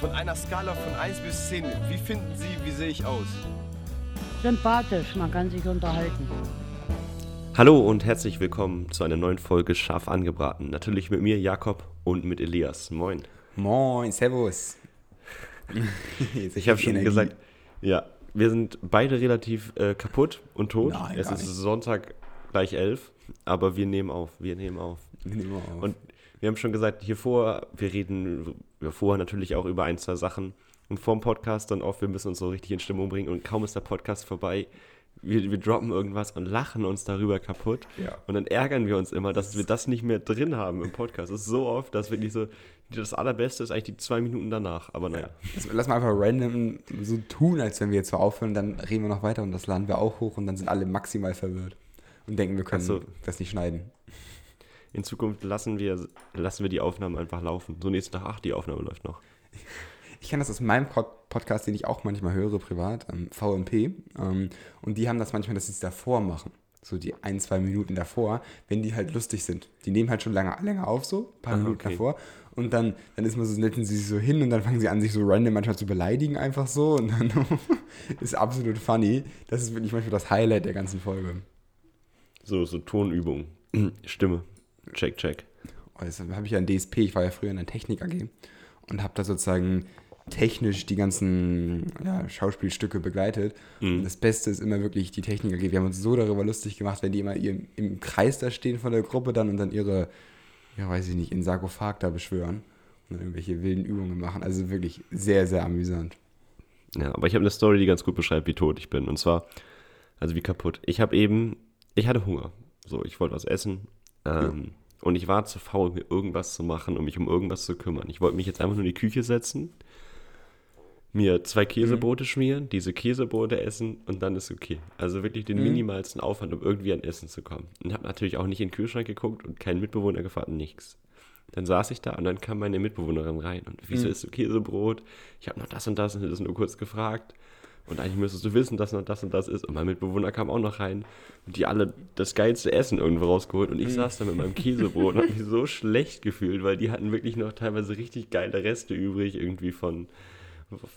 Von einer Skala von 1 bis 10, wie finden Sie, wie sehe ich aus? Sympathisch, man kann sich unterhalten. Hallo und herzlich willkommen zu einer neuen Folge Scharf angebraten. Natürlich mit mir, Jakob, und mit Elias. Moin. Moin, Servus. ich habe schon Energie. gesagt, ja, wir sind beide relativ äh, kaputt und tot. Nein, es ist nicht. Sonntag gleich elf, aber wir nehmen auf. Wir nehmen auf. Wir nehmen auf. Und wir haben schon gesagt, hier vor, wir reden wir vorher natürlich auch über ein, zwei Sachen. Und vorm Podcast dann oft, wir müssen uns so richtig in Stimmung bringen. Und kaum ist der Podcast vorbei, wir, wir droppen irgendwas und lachen uns darüber kaputt. Ja. Und dann ärgern wir uns immer, dass wir das nicht mehr drin haben im Podcast. Es ist so oft, dass wirklich so, das Allerbeste ist eigentlich die zwei Minuten danach. Aber naja. Lass, lass mal einfach random so tun, als wenn wir jetzt so aufhören. Dann reden wir noch weiter und das laden wir auch hoch. Und dann sind alle maximal verwirrt. Und denken, wir können so. das nicht schneiden. In Zukunft lassen wir, lassen wir die Aufnahmen einfach laufen. So nächsten Tag, ach, die Aufnahme läuft noch. Ich kenne das aus meinem Pod Podcast, den ich auch manchmal höre, privat, ähm, VMP. Ähm, und die haben das manchmal, dass sie es davor machen. So die ein, zwei Minuten davor, wenn die halt lustig sind. Die nehmen halt schon lange, länger auf, so, ein paar Ah, Minuten okay. davor. Und dann, dann ist man so, setzen sie sich so hin und dann fangen sie an, sich so random manchmal zu beleidigen, einfach so. Und dann ist absolut funny. Das ist wirklich manchmal das Highlight der ganzen Folge. So, so Tonübungen. Stimme. Check, check. Oh, das habe ich ja in DSP, ich war ja früher in der Technik AG und habe da sozusagen technisch die ganzen ja, Schauspielstücke begleitet. Mhm. Und das Beste ist immer wirklich die Technik AG. Wir haben uns so darüber lustig gemacht, wenn die immer ihr, im Kreis da stehen von der Gruppe dann und dann ihre, ja weiß ich nicht, in Sarkophag da beschwören und dann irgendwelche wilden Übungen machen. Also wirklich sehr, sehr amüsant. Ja, aber ich habe eine Story, die ganz gut beschreibt, wie tot ich bin. Und zwar, also wie kaputt. Ich habe eben, ich hatte Hunger. So, ich wollte was essen. Ähm, Und ich war zu faul, mir irgendwas zu machen, um mich um irgendwas zu kümmern. Ich wollte mich jetzt einfach nur in die Küche setzen, mir zwei Käsebrote schmieren, diese Käsebrote essen und dann ist okay. Also wirklich den minimalsten Aufwand, um irgendwie an Essen zu kommen. Und habe natürlich auch nicht in den Kühlschrank geguckt und keinen Mitbewohner gefragt, nichts. Dann saß ich da und dann kam meine Mitbewohnerin rein und wieso isst du Käsebrot? Ich habe noch das und das und das nur kurz gefragt. Und eigentlich müsstest du wissen, dass noch das und das ist. Und mein Mitbewohner kam auch noch rein und die alle das geilste Essen irgendwo rausgeholt. Und ich saß da mit meinem Käsebrot und habe mich so schlecht gefühlt, weil die hatten wirklich noch teilweise richtig geile Reste übrig, irgendwie von,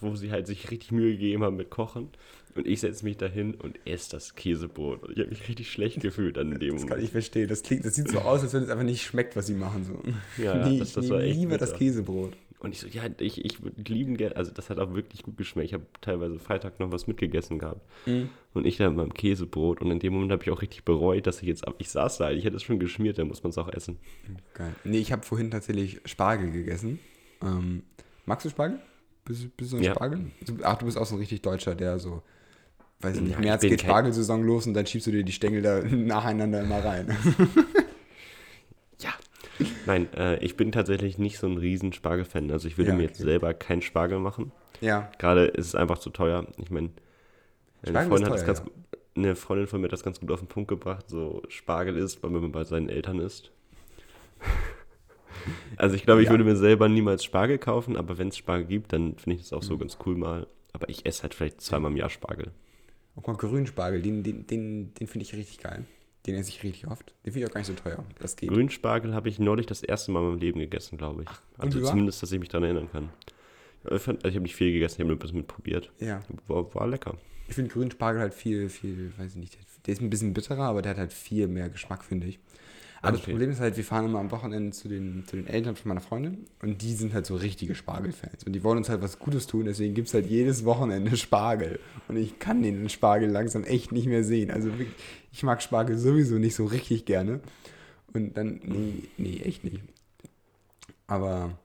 wo sie halt sich richtig Mühe gegeben haben mit Kochen. Und ich setze mich dahin und esse das Käsebrot. Und ich habe mich richtig schlecht gefühlt an dem Das kann Moment. ich verstehen. Das, klingt, das sieht so aus, als wenn es einfach nicht schmeckt, was sie machen. So. Ja, nee, das- ich das war nehme echt lieber das bitter. Käsebrot. Und ich so, ja, ich, ich würde lieben gerne, also das hat auch wirklich gut geschmeckt. Ich habe teilweise Freitag noch was mitgegessen gehabt. Und ich da mit meinem Käsebrot. Und in dem Moment habe ich auch richtig bereut, dass ich jetzt, ab- ich saß da, ich hätte es schon geschmiert, dann muss man es auch essen. Geil. Nee, ich habe vorhin tatsächlich Spargel gegessen. Ähm, magst du Spargel? Bist, du- bist du ein Ja. Spargel? Ach, du bist auch so ein richtig Deutscher, der so, weiß ich nicht, Ja, März geht Spargelsaison los und dann schiebst du dir die Stängel da nacheinander immer rein. Nein, äh, ich bin tatsächlich nicht so ein riesen Spargel-Fan. Also ich würde Ja, mir jetzt okay. selber keinen Spargel machen. ja. Gerade ist es einfach zu teuer. Ich meine, eine Freundin, ist hat das ganz, ja. eine Freundin von mir hat das ganz gut auf den Punkt gebracht. So Spargel ist, weil man bei seinen Eltern isst. Also ich glaube, ich Ja. würde mir selber niemals Spargel kaufen, aber wenn es Spargel gibt, dann finde ich das auch so Mhm. ganz cool mal. Aber ich esse halt vielleicht zweimal im Jahr Spargel. Guck mal, Grünspargel, den, den, den, den finde ich richtig geil. Den esse ich richtig oft. Den finde ich auch gar nicht so teuer. Das geht. Grünspargel habe ich neulich das erste Mal in meinem Leben gegessen, glaube ich. und Also zumindest, dass ich mich daran erinnern kann. Also ich habe nicht viel gegessen, ich habe nur ein bisschen mit probiert. Ja. War, war lecker. Ich finde Grünspargel halt viel, viel, weiß ich nicht, der ist ein bisschen bitterer, aber der hat halt viel mehr Geschmack, finde ich. Aber das Okay. Problem ist halt, wir fahren immer am Wochenende zu den, zu den Eltern von meiner Freundin und die sind halt so richtige Spargelfans und die wollen uns halt was Gutes tun, deswegen gibt es halt jedes Wochenende Spargel und ich kann den Spargel langsam echt nicht mehr sehen. Also wirklich, ich mag Spargel sowieso nicht so richtig gerne und dann, nee, nee, echt nicht. Aber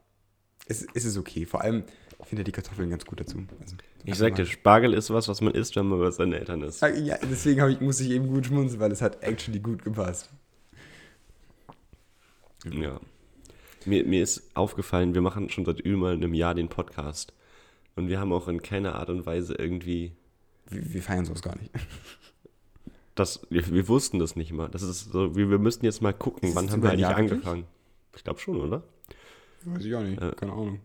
es, es ist okay, vor allem, ich finde die Kartoffeln ganz gut dazu. Also, Ich sag dir, Spargel ist was, was man isst, wenn man bei seinen Eltern ist. ja, deswegen ich, muss ich eben gut schmunzeln, weil es hat actually gut gepasst. Ja. Mir, mir ist aufgefallen, wir machen schon seit über einem Jahr den Podcast. Und wir haben auch in keiner Art und Weise irgendwie Wir, wir feiern sowas gar nicht. das, wir, wir wussten das nicht mal. Das ist so, wir, wir müssten jetzt mal gucken, Ist wann haben wir eigentlich Jahr wirklich? angefangen. Ich glaube schon, oder? Weiß ich auch nicht, Äh, keine Ahnung.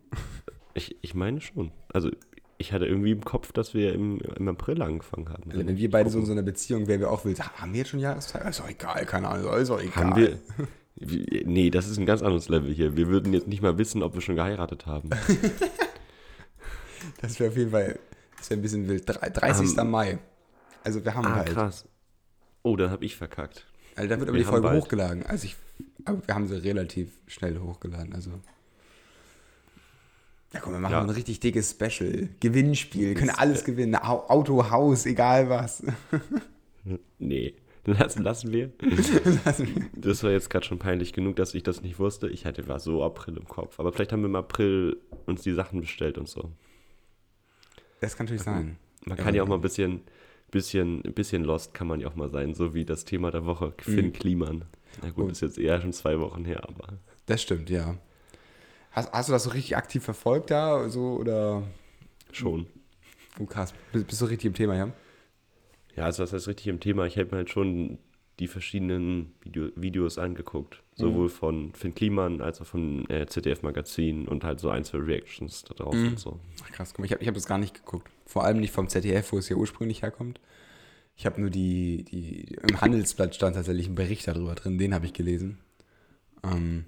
Ich, ich meine schon. Also ich hatte irgendwie im Kopf, dass wir im, im April angefangen haben. Also wenn wir beide so in so einer Beziehung wären, wir auch wild. Haben wir jetzt schon Jahrestag? Ist doch egal, keine Ahnung, ist doch egal. Haben wir. Nee, das ist ein ganz anderes Level hier. Wir würden jetzt nicht mal wissen, ob wir schon geheiratet haben. Das wäre auf jeden Fall, das wäre ein bisschen wild. Drei- 30. Ähm, Mai. Also wir haben Ah, halt. krass. Oh, dann habe ich verkackt. Also da wird aber Wir die Folge bald. hochgeladen. Also ich, aber wir haben sie relativ schnell hochgeladen. Also. Ja, komm, wir machen Ja. ein richtig dickes Special. Gewinnspiel. Können alles gewinnen. Au- Auto, Haus, egal was. Nee, lassen, lassen wir. Das war jetzt gerade schon peinlich genug, dass ich das nicht wusste. Ich hatte war so April im Kopf. Aber vielleicht haben wir im April uns die Sachen bestellt und so. Das kann natürlich sein. Man Ja, kann ja auch aber- mal ein bisschen, bisschen, ein bisschen lost kann man ja auch mal sein, so wie das Thema der Woche, Finn Mhm. Kliman. Na gut, Oh. ist jetzt eher schon zwei Wochen her, aber Das stimmt, ja. Hast, hast du das so richtig aktiv verfolgt da? So, oder? schon. Oh, krass. Bist, bist du richtig im Thema, ja? Ja, also das heißt richtig im Thema. Ich habe mir halt schon die verschiedenen Video, Videos angeguckt. Sowohl Mhm. von Finn Kliman als auch von äh, ZDF Magazin und halt so ein, zwei Reactions da drauf Mhm. und so. Ach, krass, guck mal, ich habe ich hab das gar nicht geguckt. Vor allem nicht vom ZDF, wo es ja ursprünglich herkommt. Ich habe nur die, die, im Handelsblatt stand tatsächlich ein Bericht darüber drin, den habe ich gelesen. Ähm,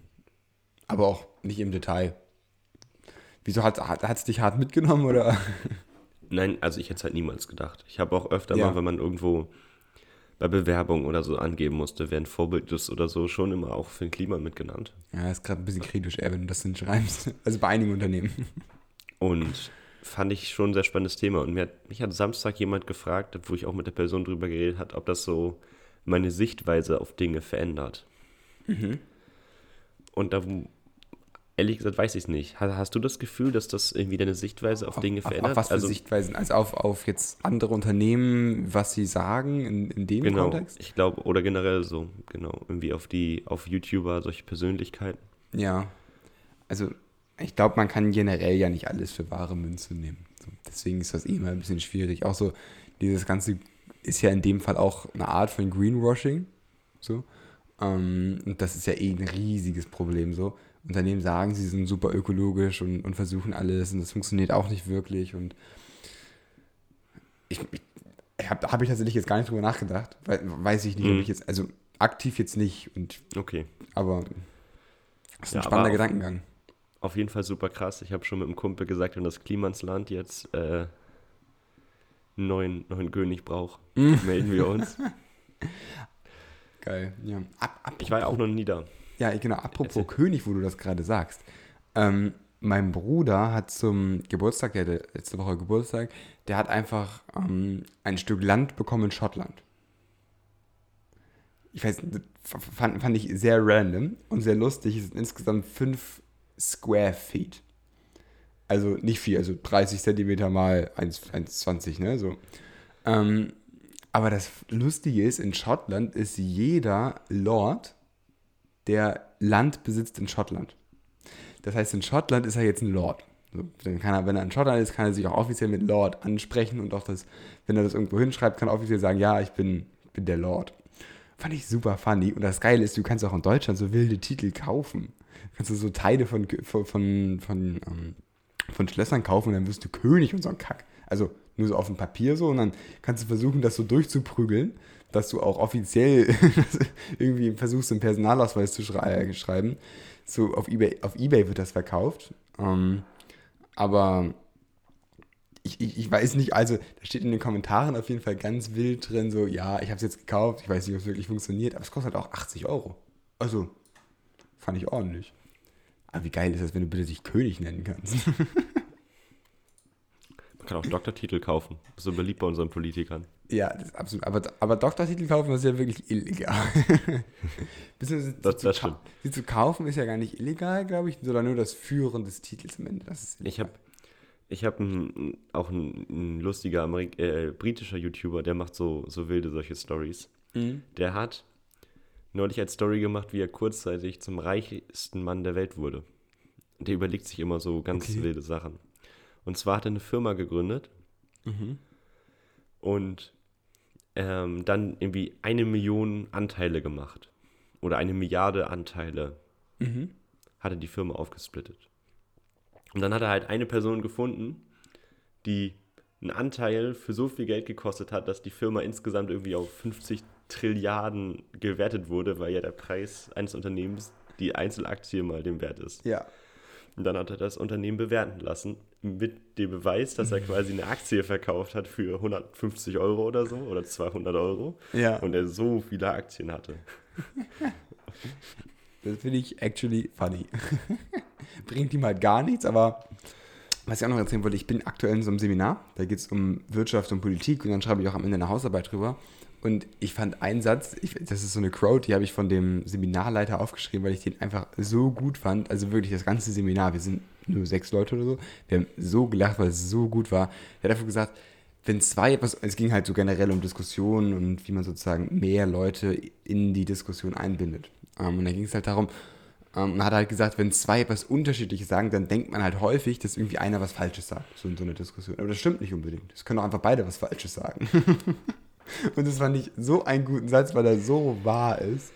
aber auch nicht im Detail. Wieso hat es dich hart mitgenommen oder? Nein, also ich hätte es halt niemals gedacht. Ich habe auch öfter Ja. mal, wenn man irgendwo bei Bewerbung oder so angeben musste, ein Vorbild ist oder so, schon immer auch Finn Kliman mitgenannt. Ja, ist gerade ein bisschen kritisch, eher, wenn du das nicht schreibst. Also bei einigen Unternehmen. Und fand ich schon ein sehr spannendes Thema. Und mir hat, mich hat Samstag jemand gefragt, wo ich auch mit der Person drüber geredet hat, ob das so meine Sichtweise auf Dinge verändert. Und da, ehrlich gesagt, weiß ich es nicht. Hast, hast du das Gefühl, dass das irgendwie deine Sichtweise auf Dinge auf, verändert? auf was für also, Sichtweisen? Also auf, auf jetzt andere Unternehmen, was sie sagen in, in dem Genau, Kontext? ich glaube, oder generell so, genau, irgendwie auf die, auf YouTuber, solche Persönlichkeiten. Ja. Also, ich glaube, man kann generell ja nicht alles für wahre Münze nehmen. So, deswegen ist das eh immer ein bisschen schwierig. Auch so, dieses Ganze ist ja in dem Fall auch eine Art von Greenwashing. So. Ähm, und das ist ja eh ein riesiges Problem. So. Unternehmen sagen, sie sind super ökologisch und, und versuchen alles und das funktioniert auch nicht wirklich. Und ich, ich habe hab ich tatsächlich jetzt gar nicht drüber nachgedacht. Weil, weiß ich nicht, ob Mhm. ich jetzt, also aktiv jetzt nicht, und, Okay. aber das ist ein Ja, aber spannender auf- Gedankengang. Auf jeden Fall super krass. Ich habe schon mit einem Kumpel gesagt, wenn das Klimansland jetzt äh, einen neuen, neuen König braucht, Mhm. melden wir uns. Geil, ja. Ab, ab, Ich war ja auch noch nie da. Ja, genau. Apropos Erzähl. König, wo du das gerade sagst. Ähm, mein Bruder hat zum Geburtstag, der hatte letzte Woche Geburtstag, der hat einfach ähm, ein Stück Land bekommen in Schottland. Ich weiß, das fand, fand ich sehr random und sehr lustig. Es sind insgesamt fünf Square Feet. Also nicht viel, also 30 Zentimeter mal 1 1,20, ne? So. Ähm, aber das Lustige ist, in Schottland ist jeder Lord der Land besitzt in Schottland. Das heißt, in Schottland ist er jetzt ein Lord. So, er, wenn er in Schottland ist, kann er sich auch offiziell mit Lord ansprechen und auch das, wenn er das irgendwo hinschreibt, kann er offiziell sagen, ja, ich bin, bin der Lord. Fand ich super funny. Und das Geile ist, du kannst auch in Deutschland so wilde Titel kaufen. Du kannst du so Teile von, von, von, von, ähm, von Schlössern kaufen und dann wirst du König und so ein Kack. Also nur so auf dem Papier so und dann kannst du versuchen, das so durchzuprügeln, dass du auch offiziell irgendwie versuchst, einen Personalausweis zu schrei schreiben. So auf Ebay, auf Ebay wird das verkauft. Ähm, aber ich, ich, ich weiß nicht, also da steht in den Kommentaren auf jeden Fall ganz wild drin, so, ja, ich habe es jetzt gekauft, ich weiß nicht, ob es wirklich funktioniert, aber es kostet halt auch 80 Euro. Also, fand ich ordentlich. Aber wie geil ist das, wenn du bitte dich König nennen kannst? Man kann auch Doktortitel kaufen. So beliebt bei unseren Politikern. Ja, das ist absolut. Aber, aber Doktortitel kaufen ist ja wirklich illegal. Sie, Das- zu das stimmt. sie zu kaufen ist ja gar nicht illegal, glaube ich, sondern nur das Führen des Titels am Ende. Das ist Ich habe ich hab ein, auch ein, ein lustiger Amerik äh, britischer YouTuber, der macht so, so wilde solche Stories. Mhm. Der hat neulich als Story gemacht, wie er kurzzeitig zum reichsten Mann der Welt wurde. Der überlegt sich immer so ganz Okay. wilde Sachen. Und zwar hat er eine Firma gegründet Mhm. und ähm, dann irgendwie eine Million Anteile gemacht. Oder eine Milliarde Anteile Mhm. hat er die Firma aufgesplittet. Und dann hat er halt eine Person gefunden, die einen Anteil für so viel Geld gekostet hat, dass die Firma insgesamt irgendwie auf 50 Trilliarden gewertet wurde, weil ja der Preis eines Unternehmens die Einzelaktie mal dem Wert ist. Ja. Und dann hat er das Unternehmen bewerten lassen mit dem Beweis, dass er quasi eine Aktie verkauft hat für 150 Euro oder so oder 200 Euro Ja. und er so viele Aktien hatte. Das finde ich actually funny. Bringt ihm halt gar nichts, aber was ich auch noch erzählen wollte, ich bin aktuell in so einem Seminar, da geht es um Wirtschaft und Politik und dann schreibe ich auch am Ende eine Hausarbeit drüber. Und ich fand einen Satz, ich, das ist so eine Quote, die habe ich von dem Seminarleiter aufgeschrieben, weil ich den einfach so gut fand. Also wirklich das ganze Seminar, wir sind nur sechs Leute oder so, wir haben so gelacht, weil es so gut war. Er hat dafür gesagt, wenn zwei etwas, es ging halt so generell um Diskussionen und wie man sozusagen mehr Leute in die Diskussion einbindet. Ähm, und da ging es halt darum, ähm, und hat halt gesagt, wenn zwei etwas Unterschiedliches sagen, dann denkt man halt häufig, dass irgendwie einer was Falsches sagt, so in so einer Diskussion. Aber das stimmt nicht unbedingt. Es können auch einfach beide was Falsches sagen. und das fand ich so einen guten Satz, weil er so wahr ist.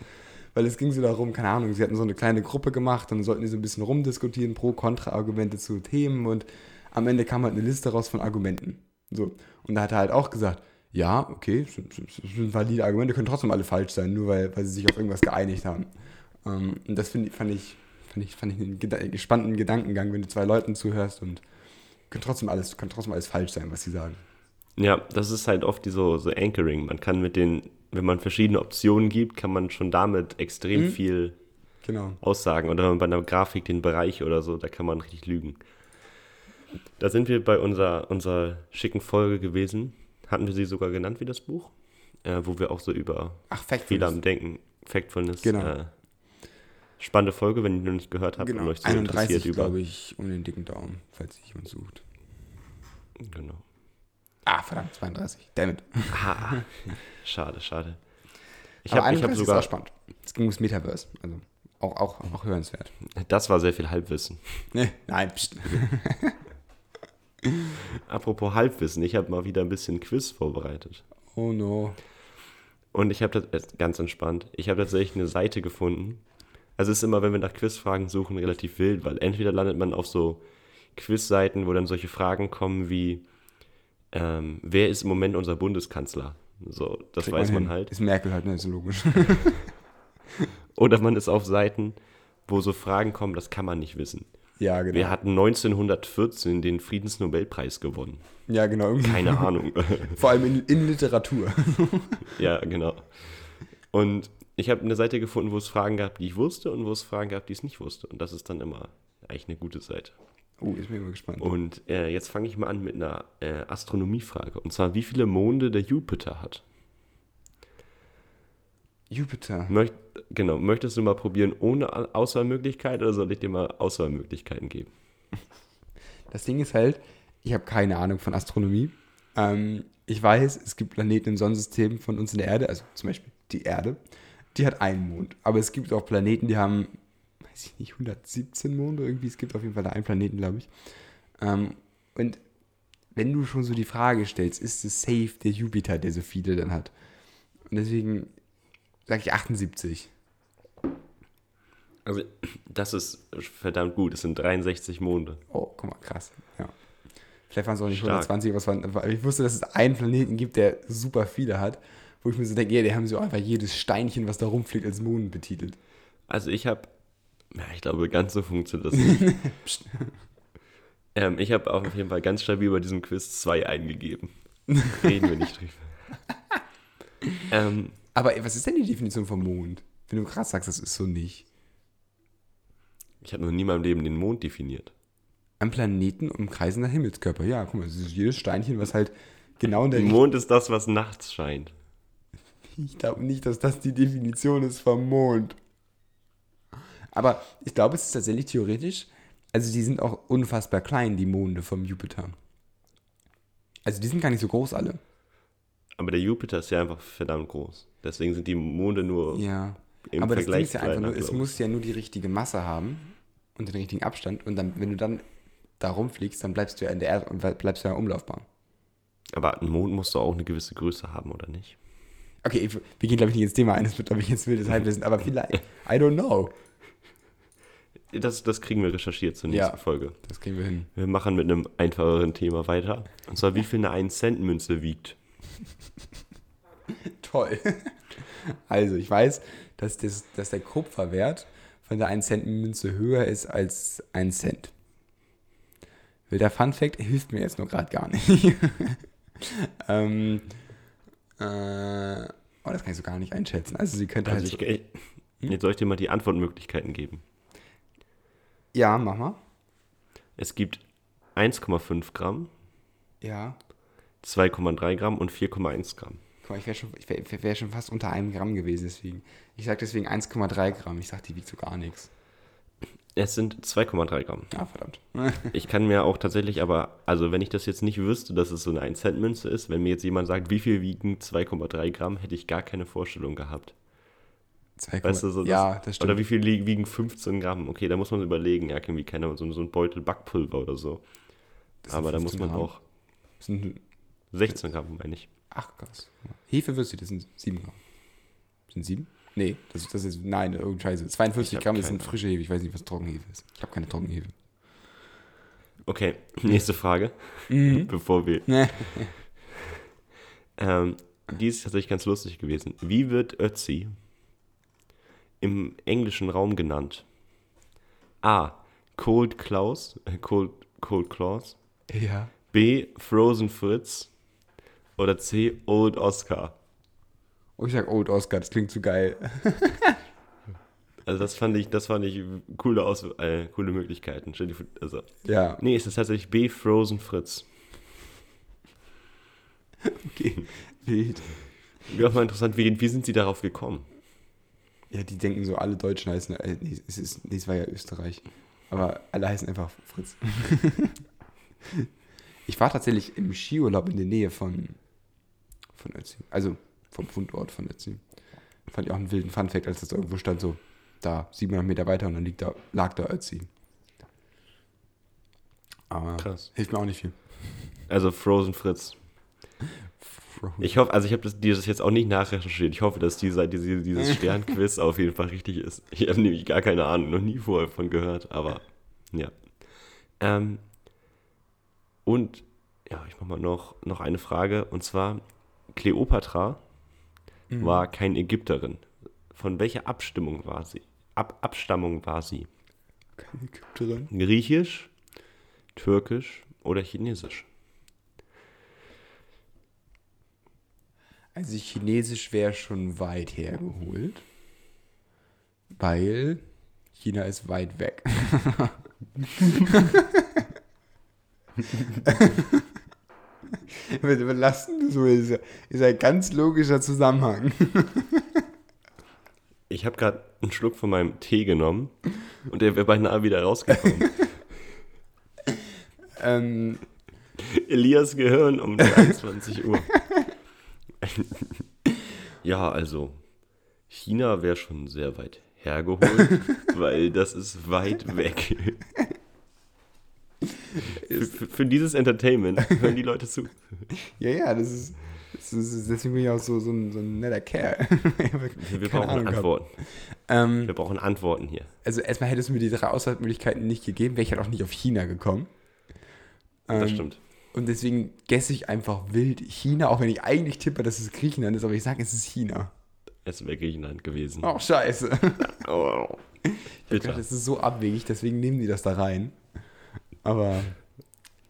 Weil es ging so darum, keine Ahnung, sie hatten so eine kleine Gruppe gemacht und dann sollten die so ein bisschen rumdiskutieren, Pro-, Kontra-Argumente zu Themen und am Ende kam halt eine Liste raus von Argumenten. So. Und da hat er halt auch gesagt, ja, okay, sind, sind, valide Argumente, können trotzdem alle falsch sein, nur weil, weil sie sich auf irgendwas geeinigt haben. Ähm, und das find, fand, ich, fand, ich, fand ich einen geda spannenden Gedankengang, wenn du zwei Leuten zuhörst und kann trotzdem alles, kann trotzdem alles falsch sein, was sie sagen. Ja, das ist halt oft die so, so Anchoring. Man kann mit den, wenn man verschiedene Optionen gibt, kann man schon damit extrem Mhm. viel Genau. aussagen. Oder wenn man bei einer Grafik den Bereich oder so, da kann man richtig lügen. Da sind wir bei unserer, unserer schicken Folge gewesen. Hatten wir sie sogar genannt wie das Buch? Äh, wo wir auch so über Ach, Fehler am Denken, Factfulness. Genau. Äh, spannende Folge, wenn ihr noch nicht gehört habt und Genau. euch so 31, interessiert über. glaube ich, um den dicken Daumen, falls sich jemand sucht. Genau. Ah, verdammt, 32. Damit. Ah, schade, schade. Ich habe hab 31 sogar, ist spannend. Es ging ums Metaverse. Also auch, auch, auch hörenswert. das war sehr viel Halbwissen. Nee, nein, pst. Apropos Halbwissen, ich habe mal wieder ein bisschen Quiz vorbereitet. Oh no. Und ich habe das äh, ganz entspannt. Ich habe tatsächlich eine Seite gefunden. Also es ist immer, wenn wir nach Quizfragen suchen, relativ wild, weil entweder landet man auf so Quizseiten, wo dann solche Fragen kommen wie ähm, wer ist im Moment unser Bundeskanzler? So, das Kriegt weiß man hin. halt. Ist Merkel halt, ne? Ist so logisch. Oder man ist auf Seiten, wo so Fragen kommen, das kann man nicht wissen. ja, genau. Wer hat 1914 den Friedensnobelpreis gewonnen? ja, genau. Keine Ahnung. Vor allem in, in Literatur. Ja, genau. Und ich habe eine Seite gefunden, wo es Fragen gab, die ich wusste und wo es Fragen gab, die ich nicht wusste. Und das ist dann immer eigentlich eine gute Seite. Oh, ist mir immer gespannt. Und äh, jetzt fange ich mal an mit einer äh, Astronomiefrage. Und zwar, wie viele Monde der Jupiter hat? Jupiter. Möcht, genau, möchtest du mal probieren ohne Auswahlmöglichkeit oder soll ich dir mal Auswahlmöglichkeiten geben? Das Ding ist halt, ich habe keine Ahnung von Astronomie. Ähm, ich weiß, es gibt Planeten im Sonnensystem von uns in der Erde, also zum Beispiel die Erde, die hat einen Mond. Aber es gibt auch Planeten, die haben, weiß ich nicht, 117 Monde irgendwie. Es gibt auf jeden Fall da einen Planeten, glaube ich. Ähm, und wenn du schon so die Frage stellst, ist es safe der Jupiter, der so viele dann hat? Und deswegen sage ich 78. Also, das ist verdammt gut. Es sind 63 Monde. Oh, guck mal, krass. Ja. Vielleicht waren es auch nicht Stark. 120, aber es waren, aber ich wusste, dass es einen Planeten gibt, der super viele hat, wo ich mir so denke, ja, die haben so einfach jedes Steinchen, was da rumfliegt, als Mond betitelt. Also ich habe, ja, ich glaube, ganz so funktioniert das nicht. ähm, ich habe auf jeden Fall ganz stabil bei diesem Quiz zwei eingegeben. Reden wir nicht drüber. ähm, Aber was ist denn die Definition vom Mond? Wenn du krass sagst, das ist so nicht. ich habe noch nie in meinem Leben den Mond definiert. Ein Planeten umkreisender Himmelskörper. Ja, guck mal, es ist jedes Steinchen, was halt genau in der Der. Mond ist das, was nachts scheint. Ich glaube nicht, dass das die Definition ist vom Mond. Aber ich glaube, es ist tatsächlich theoretisch. Also, die sind auch unfassbar klein, die Monde vom Jupiter. Also, die sind gar nicht so groß alle. Aber der Jupiter ist ja einfach verdammt groß. Deswegen sind die Monde nur Ja. im Aber das Ding Vergleich ist ja einfach nur, es muss ja nur die richtige Masse haben und den richtigen Abstand. Und dann, wenn du dann da rumfliegst, dann bleibst du ja in der Erde und bleibst du ja Umlaufbahn. Aber ein Mond musst du auch eine gewisse Größe haben, oder nicht? Okay, wir gehen, glaube ich, nicht ins Thema ein. Das wird, glaube ich, jetzt wildes Halbwissen. Aber vielleicht, I don't know. Das, das kriegen wir recherchiert zur nächsten Ja. Folge. Das kriegen wir hin. Wir machen mit einem einfacheren Thema weiter. Und zwar, wie viel eine 1-Cent-Münze wiegt. Toll. Also, ich weiß, dass, das, dass der Kupferwert von der 1-Cent-Münze höher ist als 1 Cent. Weil der Fun Fact hilft mir jetzt nur gerade gar nicht. ähm, äh, oh, das kann ich so gar nicht einschätzen. Also sie könnte Also halt ich, so, ich, jetzt soll ich dir mal die Antwortmöglichkeiten geben. Ja, mach mal. Es gibt 1,5 Gramm, Ja. 2,3 Gramm und 4,1 Gramm. Guck mal, ich wäre schon, ich wär, wär schon fast unter einem Gramm gewesen, deswegen. Ich sag deswegen 1,3 Gramm. Ich sag, die wiegt so gar nichts. Es sind 2,3 Gramm. Ja, verdammt. Ich kann mir auch tatsächlich aber, also wenn ich das jetzt nicht wüsste, dass es so eine 1-Cent-Münze ist, wenn mir jetzt jemand sagt, wie viel wiegen 2,3 Gramm, hätte ich gar keine Vorstellung gehabt. 2, Weißt du, so das, ja, das stimmt. Oder wie viel wiegen 15 Gramm? Okay, da muss man überlegen, ja, irgendwie keine so, so ein Beutel Backpulver oder so. Das sind Aber da muss 15 man Gramm. auch Das sind 16 Gramm, meine ich. Ach, krass. Hefewürste, das sind 7 Gramm. Sind 7? Nee, das, das ist, nein, irgendein Scheiße. 42 Ich hab Gramm ist keine eine frische Hefe. Ich weiß nicht, was Trockenhefe ist. Ich habe keine Trockenhefe. Okay, nächste Frage, Mhm. bevor wir. Ähm, die ist tatsächlich ganz lustig gewesen. Wie wird Ötzi im englischen Raum genannt? A. Cold Klaus, äh, Cold, Cold Claus. Ja. B. Frozen Fritz. Oder C. Old Oscar. Oh, ich sag Old Oscar, das klingt zu geil. Also das fand ich, das fand ich coole, Aus äh, coole Möglichkeiten. Also, Ja, nee, es ist tatsächlich B. Frozen Fritz. okay. Wild. Wäre auch mal interessant, wie, wie sind sie darauf gekommen? Ja, die denken so, alle Deutschen heißen, äh, nee, es, ist, nee, es war ja Österreich. Aber alle heißen einfach Fritz. ich war tatsächlich im Skiurlaub in der Nähe von, von Ötzi. Also vom Fundort von Ötzi. Fand ich auch einen wilden Funfact, als das irgendwo stand, so da 700 Meter weiter und dann liegt da, lag da Ötzi. Aber Krass. hilft mir auch nicht viel. Also Frozen Fritz. Ich hoffe, also ich habe das, dieses jetzt auch nicht nachrecherchiert. Ich hoffe, dass dieser, diese, dieses Sternquiz auf jeden Fall richtig ist. Ich habe nämlich gar keine Ahnung, noch nie vorher von gehört, aber ja. Ähm, und ja, ich mache mal noch, noch eine Frage und zwar: Kleopatra war keine Ägypterin. Von welcher Abstimmung war sie? Ab, Abstammung war sie? Keine Ägypterin. Griechisch, Türkisch oder Chinesisch? Also Chinesisch wäre schon weit hergeholt, weil China ist weit weg. Wir Belasten das so ist, ist ein ganz logischer Zusammenhang. Ich habe gerade einen Schluck von meinem Tee genommen und der wäre beinahe wieder rausgekommen. ähm, Elias Gehirn um 23 Uhr. ja, also China wäre schon sehr weit hergeholt, weil das ist weit weg. für, für, für dieses Entertainment hören die Leute zu. ja, ja, das ist, das ist deswegen bin ich auch so, so, ein, so ein netter Kerl. Wir Keine brauchen Ahnung. Antworten. Ähm, Wir brauchen Antworten hier. also erstmal hättest du mir die drei Auswahlmöglichkeiten nicht gegeben, wäre ich halt auch nicht auf China gekommen. Das Ähm, stimmt. Und deswegen gesse ich einfach wild China, auch wenn ich eigentlich tippe, dass es Griechenland ist, aber ich sage, es ist China. Es wäre Griechenland gewesen. Oh, scheiße. Oh. Ich dachte, das ist so abwegig, deswegen nehmen die das da rein. Aber.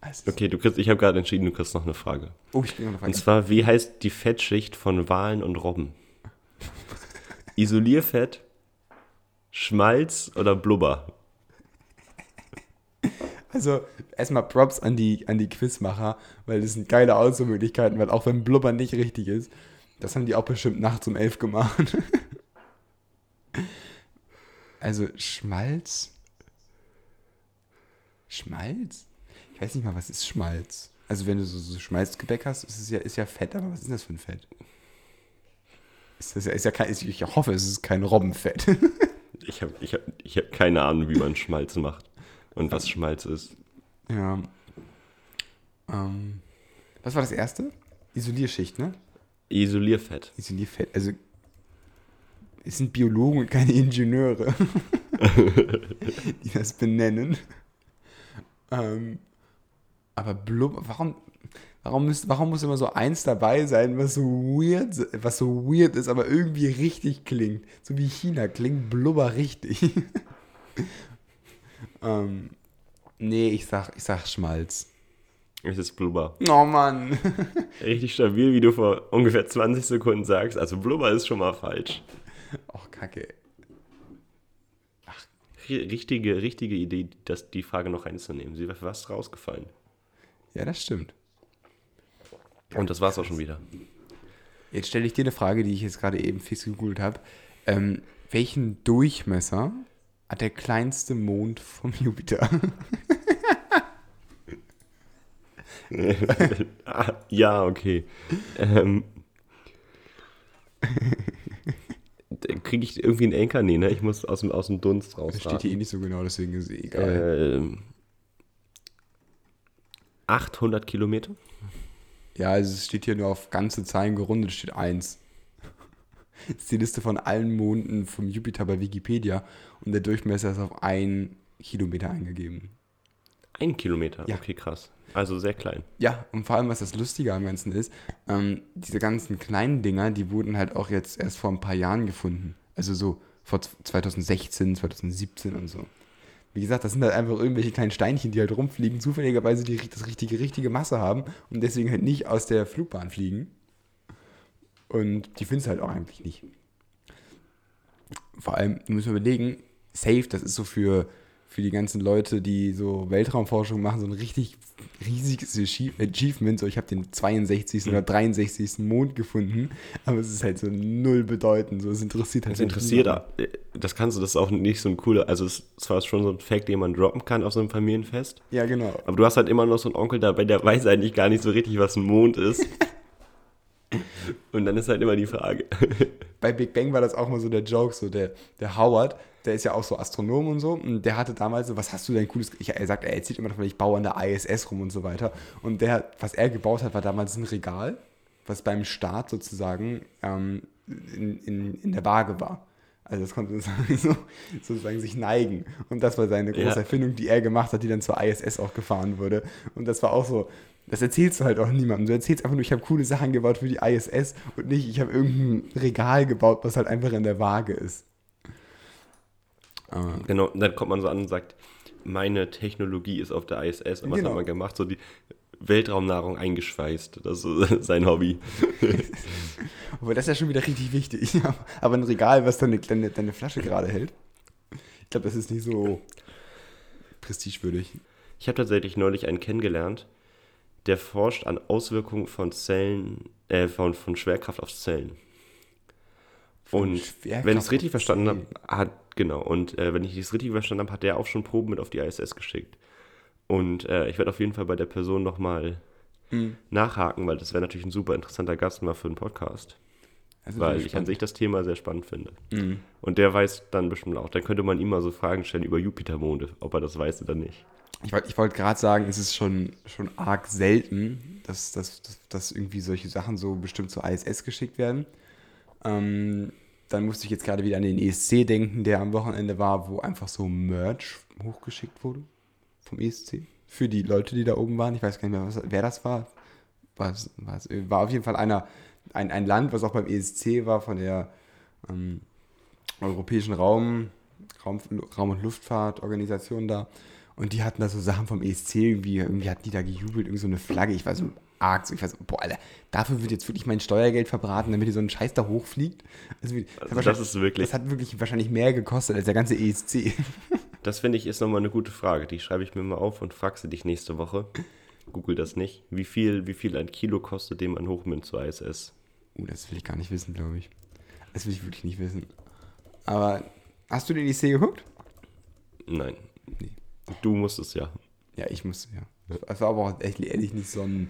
es Okay, du kriegst, ich habe gerade entschieden, du kriegst noch eine Frage. Oh, ich kriege noch eine Und Frage. zwar, wie heißt die Fettschicht von Walen und Robben? Isolierfett, Schmalz oder Blubber? Also, erstmal Props an die, an die Quizmacher, weil das sind geile Auswahlmöglichkeiten, weil auch wenn Blubber nicht richtig ist, das haben die auch bestimmt nachts um elf gemacht. Also, Schmalz. Schmalz? Ich weiß nicht mal, was ist Schmalz? Also, wenn du so, so Schmalzgebäck hast, ist es ja, ist ja Fett, aber was ist das für ein Fett? Ist das ist ja kein, ich hoffe, es ist kein Robbenfett. Ich habe ich hab, ich hab keine Ahnung, wie man Schmalz macht und was Schmalz ist. Ja. Ähm, was war das erste? Isolierschicht, ne? Isolierfett. Isolierfett. Also, es sind Biologen und keine Ingenieure, die das benennen. Ähm, aber Blubber, warum? Warum, müsst, warum muss immer so eins dabei sein, was so weird, was so weird ist, aber irgendwie richtig klingt? So wie China klingt blubber richtig. Ähm, nee, ich sag, ich sag Schmalz. Es ist Blubber. Oh Mann. Richtig stabil, wie du vor ungefähr 20 Sekunden sagst. Also Blubber ist schon mal falsch. Och, kacke. Ri- Richtige, richtige Idee, das, die Frage noch reinzunehmen. Sie wäre fast rausgefallen. Ja, das stimmt. Und das war's auch schon wieder. Jetzt stelle ich dir eine Frage, die ich jetzt gerade eben fix gegoogelt habe. Ähm, welchen Durchmesser der kleinste Mond vom Jupiter? ja, okay. Ähm, Kriege ich irgendwie einen Enker? Nee, ne? Ich muss aus dem, aus dem Dunst raus. Das steht hier eh nicht so genau, deswegen ist es egal. Ähm, 800 Kilometer? Ja, also es steht hier nur auf ganze Zahlen gerundet, steht 1. Das ist die Liste von allen Monden vom Jupiter bei Wikipedia und der Durchmesser ist auf 1 Kilometer eingegeben. Ein Kilometer? Ja. Okay, krass. Also sehr klein. Ja, und vor allem, was das Lustige am Ganzen ist, ähm, diese ganzen kleinen Dinger, die wurden halt auch jetzt erst vor ein paar Jahren gefunden. Also so vor z- 2016, 2017 und so. Wie gesagt, das sind halt einfach irgendwelche kleinen Steinchen, die halt rumfliegen, zufälligerweise die das richtige, richtige Masse haben und deswegen halt nicht aus der Flugbahn fliegen. Und die findest du halt auch eigentlich nicht. Vor allem, du musst überlegen, Safe, das ist so für, für die ganzen Leute, die so Weltraumforschung machen, so ein richtig riesiges Achie- Achievement. So, ich habe den 62. oder 63. Mond gefunden, aber es ist halt so null bedeutend. So, es interessiert halt Das interessiert, das kannst du, das ist auch nicht so ein cooler, also es ist zwar schon so ein Fact, den man droppen kann auf so einem Familienfest, Ja, genau. aber du hast halt immer noch so einen Onkel dabei, der weiß eigentlich gar nicht so richtig, was ein Mond ist. Und dann ist halt immer die Frage. bei Big Bang war das auch mal so der Joke, so der, der Howard, der ist ja auch so Astronom und so, und der hatte damals so, was hast du denn cooles, ich, er sagt, er erzählt immer davon, ich baue an der ISS rum und so weiter, und der, was er gebaut hat, war damals ein Regal, was beim Start sozusagen ähm, in, in, in der Waage war. Also das konnte sozusagen, so, sozusagen sich neigen. Und das war seine große Ja. Erfindung, die er gemacht hat, die dann zur ISS auch gefahren wurde. Und das war auch so, das erzählst du halt auch niemandem. Du erzählst einfach nur, ich habe coole Sachen gebaut für die ISS und nicht, ich habe irgendein Regal gebaut, was halt einfach in der Waage ist. Ah, Genau, und dann kommt man so an und sagt, meine Technologie ist auf der ISS. Und was Genau. hat man gemacht? So die Weltraumnahrung eingeschweißt. Das ist sein Hobby. Aber das ist ja schon wieder richtig wichtig. Aber ein Regal, was deine, deine, deine Flasche gerade hält, ich glaube, das ist nicht so prestigewürdig. Ich habe tatsächlich neulich einen kennengelernt, der forscht an Auswirkungen von Zellen, äh, von, von Schwerkraft auf Zellen. Und Schwerkraft wenn ich es richtig verstanden habe, hat, genau, und äh, wenn ich es richtig verstanden habe, hat der auch schon Proben mit auf die ISS geschickt. Und äh, ich werde auf jeden Fall bei der Person nochmal Mhm. nachhaken, weil das wäre natürlich ein super interessanter Gast mal für einen Podcast. Ist Weil ich an sich das Thema sehr spannend finde. spannend. Mhm. Und der weiß dann bestimmt auch. Dann könnte man ihm mal so Fragen stellen über Jupitermonde, ob er das weiß oder nicht. Ich wollte gerade sagen, es ist schon, schon arg selten, dass, dass, dass, irgendwie solche Sachen so bestimmt zur ISS geschickt werden. Ähm, dann musste ich jetzt gerade wieder an den ESC denken, der am Wochenende war, wo einfach so Merch hochgeschickt wurde vom ESC. Für die Leute, die da oben waren. Ich weiß gar nicht mehr, was, wer das war. War, es, war auf jeden Fall einer, ein, ein Land, was auch beim ESC war, von der ähm, Europäischen Raum, Raum, Raum- und Luftfahrtorganisation da. Und die hatten da so Sachen vom ESC, irgendwie, irgendwie hatten die da gejubelt, irgendwie so eine Flagge. Ich war so arg, so, ich war so, boah, Alter, dafür wird jetzt wirklich mein Steuergeld verbraten, damit hier so ein Scheiß da hochfliegt. Also, hat Also das ist wirklich- Das hat wirklich wahrscheinlich mehr gekostet als der ganze ESC. Das finde ich ist nochmal eine gute Frage. Die schreibe ich mir mal auf und frage sie dich nächste Woche. Google das nicht. Wie viel, wie viel ein Kilo kostet, den man hochmint zur ISS? Uh, das will ich gar nicht wissen, glaube ich. Das will ich wirklich nicht wissen. Aber hast du den ESC geguckt? Nein. Nee. Du musst es ja. Ja, ich musste, ja. Es war aber auch echt, ehrlich nicht so ein.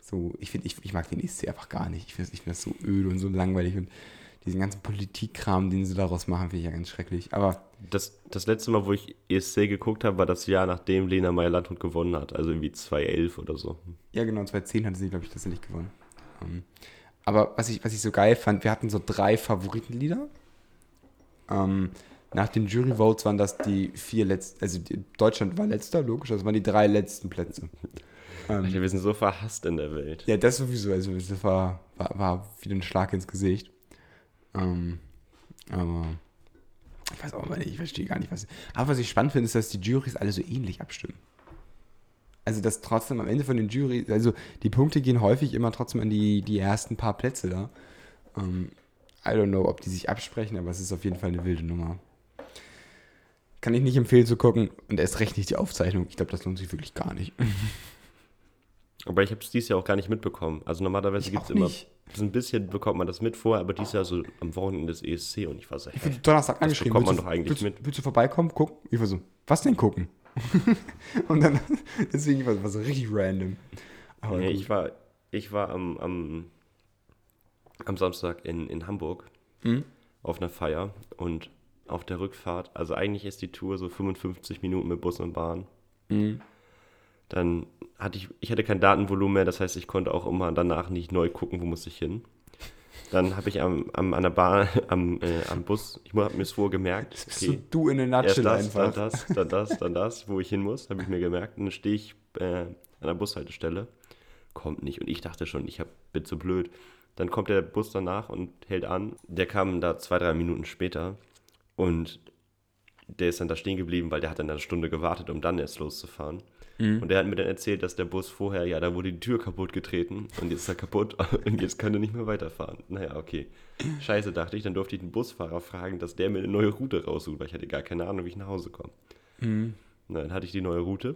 So, ich finde, ich, ich mag den ESC einfach gar nicht. Ich finde ich find das so öde und so langweilig und diesen ganzen Politikkram, den sie daraus machen, finde ich ja ganz schrecklich. Aber Das, das letzte Mal, wo ich ESC geguckt habe, war das Jahr, nachdem Lena Meyer-Landrut gewonnen hat. Also irgendwie 2011 oder so. ja, genau, 2010 hatte sie, glaube ich, tatsächlich gewonnen. Ähm, aber was ich, was ich so geil fand, wir hatten so drei Favoritenlieder. Ähm, nach den Jury-Votes waren das die vier letzten, also Deutschland war letzter, logisch, das waren die drei letzten Plätze. Alter, wir sind so verhasst in der Welt. Ja, das sowieso. Also das war, war, war wieder ein Schlag ins Gesicht. Ähm, aber ich weiß auch mal nicht, ich verstehe gar nicht, was. Aber was ich spannend finde, ist, dass die Jurys alle so ähnlich abstimmen. Also, dass trotzdem am Ende von den Jury, also die Punkte gehen häufig immer trotzdem an die, die ersten paar Plätze da. Ähm, I don't know, ob die sich absprechen, aber es ist auf jeden Fall eine wilde Nummer. Kann ich nicht empfehlen zu gucken und erst recht nicht die Aufzeichnung. Ich glaube, das lohnt sich wirklich gar nicht. Aber ich habe es dieses Jahr auch gar nicht mitbekommen. Also normalerweise gibt es immer, so ein bisschen bekommt man das mit vorher, aber dieses Jahr so am Wochenende des ESC und ich war so, Ich bin Donnerstag angeschrieben. bekommt man willst du- doch eigentlich willst, mit. Willst du vorbeikommen? Gucken? Ich war so, was denn gucken? und dann, deswegen war es richtig random. Aber Nee, ich war, ich war am, am, am Samstag in, in Hamburg Mhm. auf einer Feier und auf der Rückfahrt, also eigentlich ist die Tour so 55 Minuten mit Bus und Bahn. Mhm. Dann hatte ich, ich hatte kein Datenvolumen mehr, das heißt, ich konnte auch immer danach nicht neu gucken, wo muss ich hin. Dann habe ich am, am, an der Bahn, am, äh, am Bus, ich habe mir es vorgemerkt, Das bist du in Erst nutshell das, einfach. dann das, dann das, dann das, wo ich hin muss, habe ich mir gemerkt. Und dann stehe ich äh, an der Bushaltestelle, kommt nicht. Und ich dachte schon, ich hab, bin zu blöd. Dann kommt der Bus danach und hält an. Der kam da zwei, drei Minuten später und der ist dann da stehen geblieben, weil der hat dann eine Stunde gewartet, um dann erst loszufahren. Und der hat mir dann erzählt, dass der Bus vorher, ja, da wurde die Tür kaputt getreten und jetzt ist er kaputt und jetzt kann er nicht mehr weiterfahren. Naja, okay. Scheiße, dachte ich, dann durfte ich den Busfahrer fragen, dass der mir eine neue Route raussucht, weil ich hatte gar keine Ahnung, wie ich nach Hause komme. Mhm. Na, dann hatte ich die neue Route,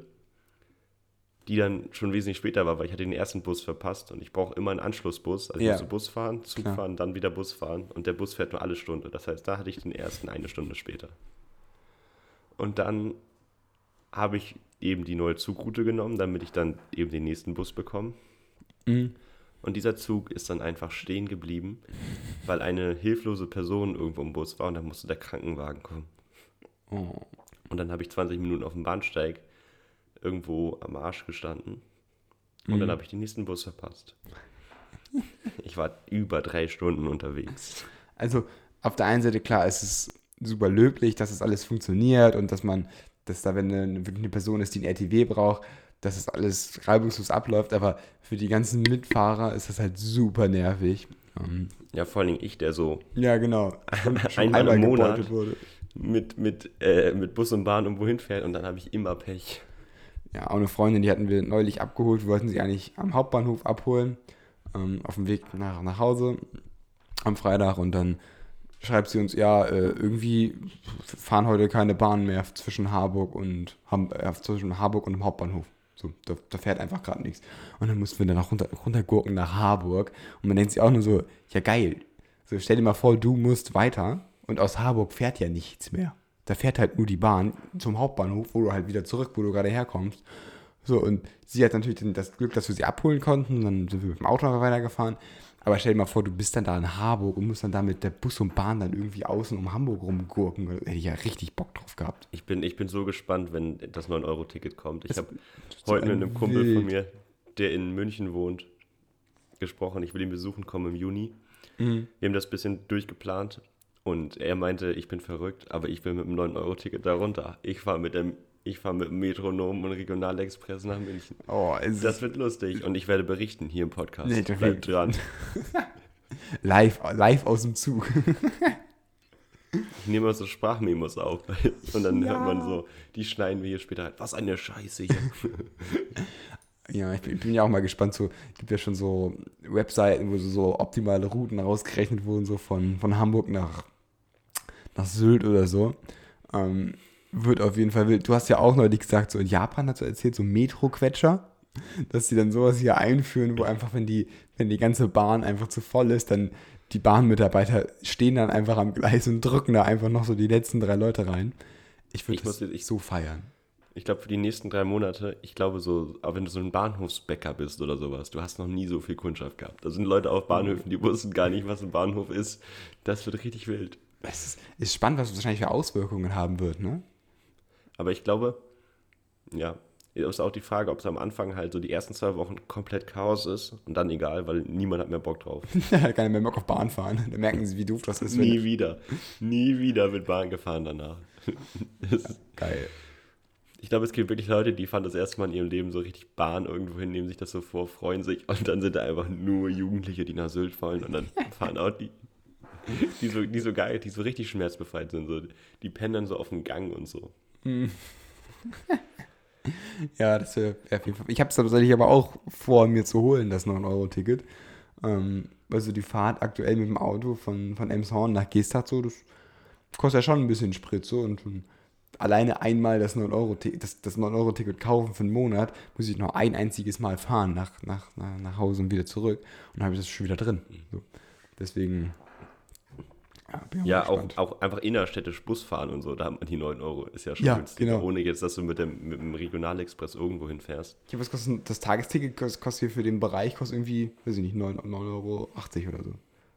die dann schon wesentlich später war, weil ich hatte den ersten Bus verpasst und ich brauche immer einen Anschlussbus. Also ich Ja. musste Bus fahren, Zug Klar. fahren, dann wieder Bus fahren und der Bus fährt nur alle Stunde. Das heißt, da hatte ich den ersten eine Stunde später. Und dann habe ich eben die neue Zugroute genommen, damit ich dann eben den nächsten Bus bekomme. Mhm. Und dieser Zug ist dann einfach stehen geblieben, weil eine hilflose Person irgendwo im Bus war und dann musste der Krankenwagen kommen. Oh. Und dann habe ich 20 Minuten auf dem Bahnsteig irgendwo am Arsch gestanden. Und dann habe ich den nächsten Bus verpasst. Ich war über drei Stunden unterwegs. Also auf der einen Seite klar, es ist super löblich, dass das alles funktioniert und dass man, dass da, wenn eine, wirklich eine Person ist, die ein RTW braucht, dass das alles reibungslos abläuft, aber für die ganzen Mitfahrer ist das halt super nervig. Ähm, Ja, vor allem ich, der so ja, genau. Einmal im Monat. mit, mit, äh, mit Bus und Bahn irgendwo hinfährt und dann habe ich immer Pech. Ja, auch eine Freundin, die hatten wir neulich abgeholt. Wir wollten sie eigentlich am Hauptbahnhof abholen, ähm, auf dem Weg nach, nach Hause am Freitag. Und dann schreibt sie uns, ja, äh, irgendwie fahren heute keine Bahnen mehr zwischen Harburg und äh, zwischen Harburg und dem Hauptbahnhof. So, da, da fährt einfach gerade nichts. Und dann mussten wir dann auch runter, runtergurken nach Harburg. Und man denkt sich auch nur so, ja geil. So, stell dir mal vor, du musst weiter und aus Harburg fährt ja nichts mehr. Da fährt halt nur die Bahn zum Hauptbahnhof, wo du halt wieder zurück, wo du gerade herkommst. So, und sie hat natürlich das Glück, dass wir sie abholen konnten. Dann sind wir mit dem Auto weitergefahren. Aber stell dir mal vor, du bist dann da in Harburg und musst dann da mit der Bus und Bahn dann irgendwie außen um Hamburg rumgurken. Da hätte ich ja richtig Bock drauf gehabt. Ich bin, ich bin so gespannt, wenn das 9-Euro-Ticket kommt. Ich habe heute mit ein einem Kumpel Wild. von mir, der in München wohnt, gesprochen. Ich will ihn besuchen kommen im Juni. Mhm. Wir haben das ein bisschen durchgeplant und er meinte, ich bin verrückt, aber ich will mit dem 9-Euro-Ticket da runter. Ich fahre mit dem ich fahre mit dem Metronom und Regionalexpress nach München. Oh, es Das wird lustig und ich werde berichten hier im Podcast. Nee, Bleibt dran. live, live aus dem Zug. Ich nehme mal so Sprachmemos auf und dann Ja. hört man so, die schneiden wir hier später rein. Was eine Scheiße hier. Ja, ich bin, ich bin ja auch mal gespannt. So, gibt ja schon so Webseiten, wo so, so optimale Routen rausgerechnet wurden, so von, von Hamburg nach, nach Sylt oder so. Ähm, wird auf jeden Fall wild. Du hast ja auch neulich gesagt, so in Japan hast du erzählt, so Metro-Quetscher, dass sie dann sowas hier einführen, wo einfach, wenn die, wenn die ganze Bahn einfach zu voll ist, dann die Bahnmitarbeiter stehen dann einfach am Gleis und drücken da einfach noch so die letzten drei Leute rein. Ich würde das ich- so feiern. Ich glaube, für die nächsten drei Monate, ich glaube so, aber wenn du so ein Bahnhofsbäcker bist oder sowas, du hast noch nie so viel Kundschaft gehabt. Da sind Leute auf Bahnhöfen, die wussten gar nicht, was ein Bahnhof ist. Das wird richtig wild. Es ist, ist spannend, was es wahrscheinlich für Auswirkungen haben wird, ne? Aber ich glaube, ja, ist auch die Frage, ob es am Anfang halt so die ersten zwei Wochen komplett Chaos ist und dann egal, weil niemand hat mehr Bock drauf. Keiner mehr Bock auf Bahn fahren. Da merken sie, wie doof das ist. Nie wieder. Nie wieder wird Bahn gefahren danach. Das- Geil. Ich glaube, es gibt wirklich Leute, die fahren das erste Mal in ihrem Leben so richtig Bahn irgendwo hin, nehmen sich das so vor, freuen sich und dann sind da einfach nur Jugendliche, die nach Sylt wollen und dann fahren auch die, die so, die so geil, die so richtig schmerzbefreit sind. So, die pennen dann so auf dem Gang und so. Ja, das wäre wär auf. Ich habe es tatsächlich aber auch vor, mir zu holen, das 9-Euro-Ticket. Ähm, also die Fahrt aktuell mit dem Auto von, von Emshorn nach Gestad so, das kostet ja schon ein bisschen Sprit so und alleine einmal das 9-Euro-Ticket das, das 9 kaufen für einen Monat, muss ich noch ein einziges Mal fahren nach, nach, nach, nach Hause und wieder zurück und dann habe ich das schon wieder drin. So. Deswegen. Ja, ich Ja, auch, auch einfach innerstädtisch Bus fahren und so, da hat man die 9 Euro, ist ja schon Ja, günstiger, genau. ohne jetzt, dass du mit dem, mit dem Regionalexpress irgendwo hinfährst. Ja, was kostet das Tagesticket kostet, kostet hier für den Bereich kostet irgendwie, weiß ich nicht, 9 9,80 Euro oder so.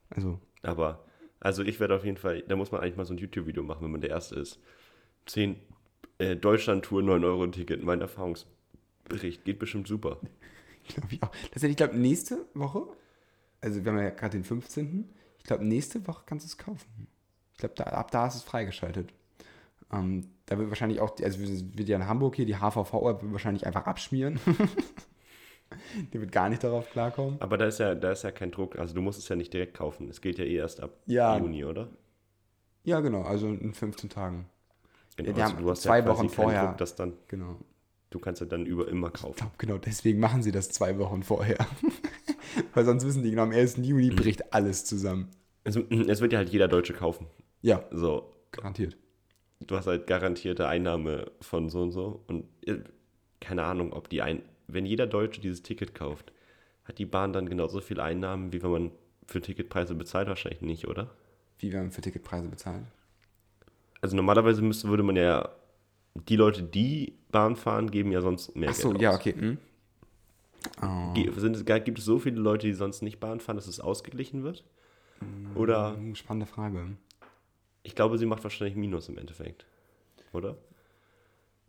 Also, Aber, also ich werde auf jeden Fall, da muss man eigentlich mal so ein YouTube-Video machen, wenn man der Erste ist. 10 äh, Deutschland-Tour, 9-Euro-Ticket, mein Erfahrungsbericht, geht bestimmt super. glaube ich auch. Das heißt, ich glaube, nächste Woche, also wir haben ja gerade den 15. Ich glaube, nächste Woche kannst du es kaufen. Ich glaube, da, ab da ist es freigeschaltet. Ähm, da wird wahrscheinlich auch, also wir- wird ja in Hamburg hier, die HVV-App wahrscheinlich einfach abschmieren. die wird gar nicht darauf klarkommen. Aber da ist ja, da ist ja kein Druck, also du musst es ja nicht direkt kaufen, es geht ja eh erst ab Ja. Juni, oder? Ja, genau, also in 15 Tagen. Genau, die also du hast zwei ja Wochen vorher. Druck, dass dann, Genau. du kannst ja dann über immer Ich kaufen. glaube, genau deswegen machen sie das zwei Wochen vorher. Weil sonst wissen die genau, am 1. Juni bricht alles zusammen. Es, es wird ja halt jeder Deutsche kaufen. Ja, So, garantiert. du hast halt garantierte Einnahme von so und so. Und äh, keine Ahnung, ob die ein. Wenn jeder Deutsche dieses Ticket kauft, hat die Bahn dann genauso viel Einnahmen, wie wenn man für Ticketpreise bezahlt? Wahrscheinlich nicht, oder? Wie werden für Ticketpreise bezahlt? Also normalerweise müsste, würde man ja. Die Leute, die Bahn fahren, geben ja sonst mehr Ach so, Geld ja, aus. okay. Hm. Oh. Sind es, gibt es so viele Leute, die sonst nicht Bahn fahren, dass es ausgeglichen wird? Oder Hm, Spannende Frage. ich glaube, sie macht wahrscheinlich Minus im Endeffekt. Oder?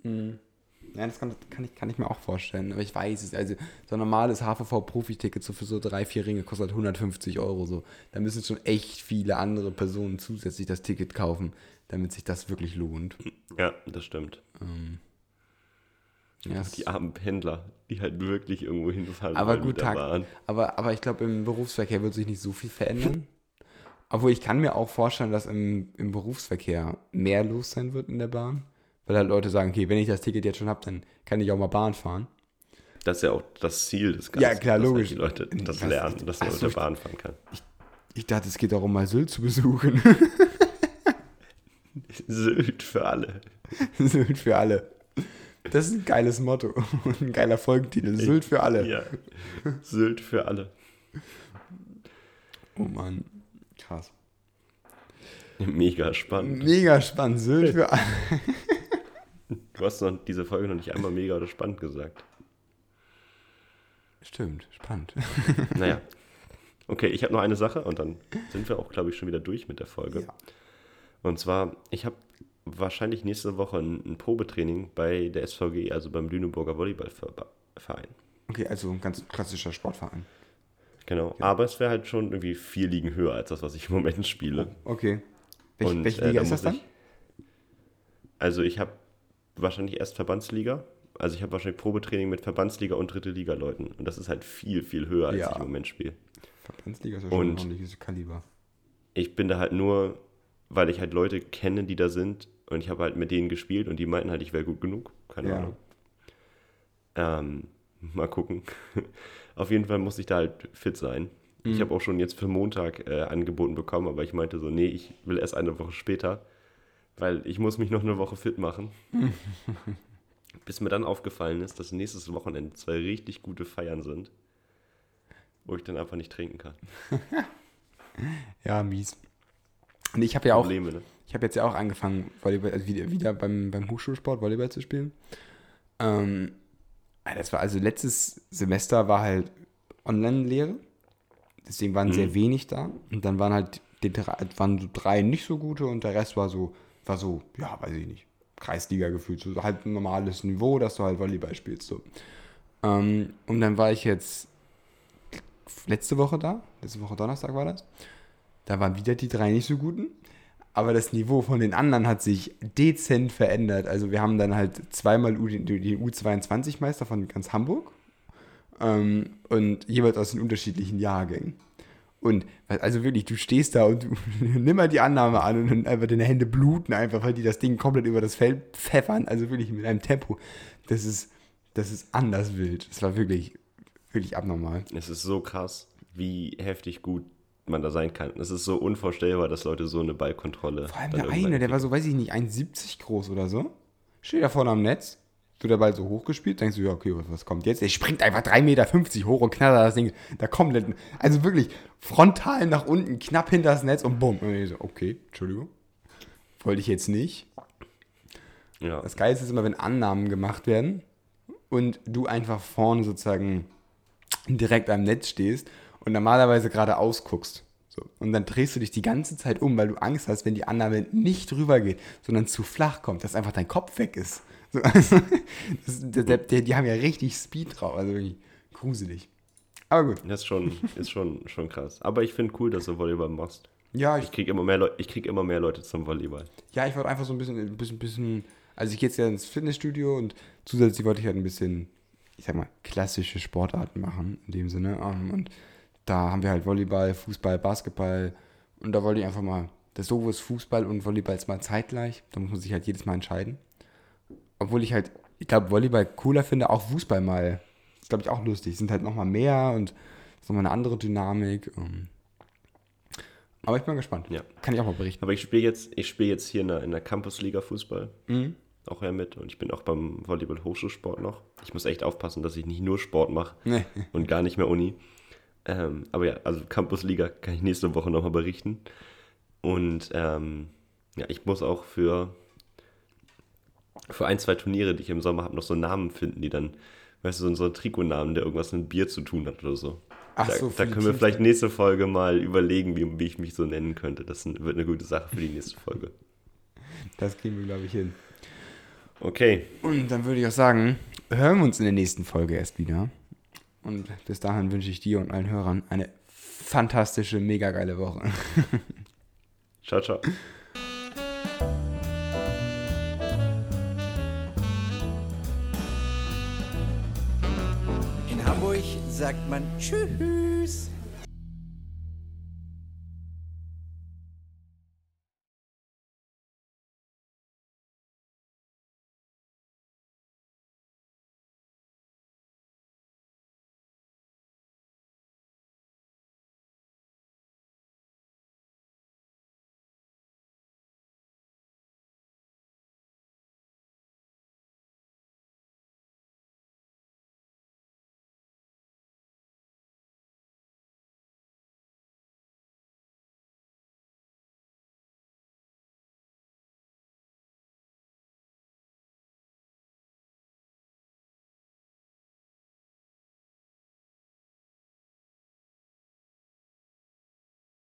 Ja, das kann, kann, ich, kann ich mir auch vorstellen. Aber ich weiß es. Also, so ein normales HVV-Profi-Ticket so für so drei, vier Ringe kostet halt 150 Euro. So. Da müssen schon echt viele andere Personen zusätzlich das Ticket kaufen, damit sich das wirklich lohnt. Ja, das stimmt. Ja, es- Die armen Pendler, die halt wirklich irgendwo hinfahren aber gut, Tag. Aber, aber ich glaube, im Berufsverkehr wird sich nicht so viel verändern. Obwohl ich kann mir auch vorstellen, dass im, im Berufsverkehr mehr los sein wird in der Bahn. Weil halt Leute sagen, okay, wenn ich das Ticket jetzt schon habe, dann kann ich auch mal Bahn fahren. Das ist ja auch das Ziel des Ja, klar, dass logisch. Halt die Leute das Was- lernen, dass man mit der ich- Bahn fahren kann. Ich dachte, es geht darum, mal Sylt zu besuchen. Sylt für alle. Sylt für alle. Das ist ein geiles Motto und ein geiler Folgentitel. Sylt für alle. Ja. Sylt für alle. Oh Mann. Krass. Mega spannend. Mega spannend. Sylt für alle. Du hast noch diese Folge noch nicht einmal mega oder spannend gesagt. Stimmt, spannend. Naja. Okay, ich habe noch eine Sache und dann sind wir auch, glaube ich, schon wieder durch mit der Folge. Ja. Und zwar, ich habe wahrscheinlich nächste Woche ein, ein Probetraining bei der SVG, also beim Lüneburger Volleyballverein. Okay, also ein ganz klassischer Sportverein. Genau. Aber es wäre halt schon irgendwie vier Ligen höher als das, was ich im Moment spiele. Okay. Welch, Und, welche äh, Liga da ist das dann? ich- Also ich habe wahrscheinlich erst Verbandsliga. Also ich habe wahrscheinlich Probetraining mit Verbandsliga und dritte Liga Leuten. Und das ist halt viel, viel höher, als Ja. ich im Moment spiele. Verbandsliga ist ja schon ein Und- ordentliches Kaliber. Ich bin da halt nur, weil ich halt Leute kenne, die da sind. Und ich habe halt mit denen gespielt und die meinten halt, ich wäre gut genug. Keine Ja. Ahnung. Ähm, mal gucken. Auf jeden Fall muss ich da halt fit sein. Mhm. Ich habe auch schon jetzt für Montag äh, angeboten bekommen, aber ich meinte so, nee, ich will erst eine Woche später, weil ich muss mich noch eine Woche fit machen. Bis mir dann aufgefallen ist, dass nächstes Wochenende zwei richtig gute Feiern sind, wo ich dann einfach nicht trinken kann. Ja, mies. Und ich habe ja auch, Probleme, ne? Ich habe jetzt ja auch angefangen, Volleyball, also wieder, wieder beim, beim Hochschulsport Volleyball zu spielen. Ähm, das war also letztes Semester war halt Online-Lehre. Deswegen waren sehr wenig da. Und dann waren halt die drei, waren so drei nicht so gute und der Rest war so, war so, ja, weiß ich nicht, Kreisliga gefühlt. So halt ein normales Niveau, dass du halt Volleyball spielst. So. Ähm, und dann war ich jetzt letzte Woche da, letzte Woche Donnerstag war das. Da waren wieder die drei nicht so guten. Aber das Niveau von den anderen hat sich dezent verändert. Also wir haben dann halt zweimal U, die U22-Meister von ganz Hamburg ähm, und jeweils aus den unterschiedlichen Jahrgängen. Und also wirklich, du stehst da und du nimm mal die Annahme an und einfach deine Hände bluten einfach, weil die das Ding komplett über das Feld pfeffern, also wirklich mit einem Tempo. Das ist, das ist anders wild. Das war wirklich, wirklich abnormal. Es ist so krass, wie heftig gut man da sein kann. Es ist so unvorstellbar, dass Leute so eine Ballkontrolle. Vor allem der eine, der war so, weiß ich nicht, 1,70 groß oder so. Steht da vorne am Netz, wird der Ball so hochgespielt, denkst du, ja, okay, was, was kommt jetzt? Der springt einfach 3,50 Meter hoch und knallt das Ding da komplett, also wirklich frontal nach unten, knapp hinter das Netz und bumm. Und ich so, okay, Entschuldigung. Wollte ich jetzt nicht. Ja. Das Geilste ist immer, wenn Annahmen gemacht werden und du einfach vorne sozusagen direkt am Netz stehst und normalerweise geradeaus guckst. So. Und dann drehst du dich die ganze Zeit um, weil du Angst hast, wenn die Annahme nicht rüber geht, sondern zu flach kommt, dass einfach dein Kopf weg ist. So, also, das, der, der, die haben ja richtig Speed drauf, also wirklich gruselig. Aber gut. Das ist schon, ist schon, schon krass. Aber ich finde cool, dass du Volleyball machst. Ja, Ich ich, kriege immer, mehr Leu- ich krieg immer mehr Leute zum Volleyball. ja, ich wollte einfach so ein bisschen, ein bisschen, bisschen, also ich gehe jetzt ja ins Fitnessstudio und zusätzlich wollte ich halt ein bisschen, ich sag mal, klassische Sportarten machen, in dem Sinne. Ähm, Und da haben wir halt Volleyball, Fußball, Basketball und da wollte ich einfach mal, das Sowo ist Fußball und Volleyball ist mal zeitgleich, da muss man sich halt jedes Mal entscheiden. Obwohl ich halt, ich glaube, Volleyball cooler finde, auch Fußball mal, ist glaube ich auch lustig, sind halt nochmal mehr und ist nochmal eine andere Dynamik. ähm. Aber ich bin gespannt. Ja. Kann ich auch mal berichten. Aber ich spiele jetzt, ich spiele jetzt hier in der, in der Campusliga Fußball. Mhm. Auch ja mit. Und ich bin auch beim Volleyball Hochschulsport noch. Ich muss echt aufpassen, dass ich nicht nur Sport mache Nee. und gar nicht mehr Uni. Ähm, aber ja, also Campusliga kann ich nächste Woche nochmal berichten. Und ähm, ja, ich muss auch für, für ein, zwei Turniere, die ich im Sommer habe, noch so Namen finden, die dann, weißt du, so, so ein Trikotnamen, der irgendwas mit Bier zu tun hat oder so. Ach da, so, da können wir vielleicht nächste Folge mal überlegen, wie, wie ich mich so nennen könnte. Das wird eine gute Sache für die nächste Folge. Das kriegen wir, glaube ich, hin. Okay, Und dann würde ich auch sagen, hören wir uns in der nächsten Folge erst wieder. Und bis dahin wünsche ich dir und allen Hörern eine fantastische, mega geile Woche. ciao, ciao. In Hamburg sagt man Tschüss.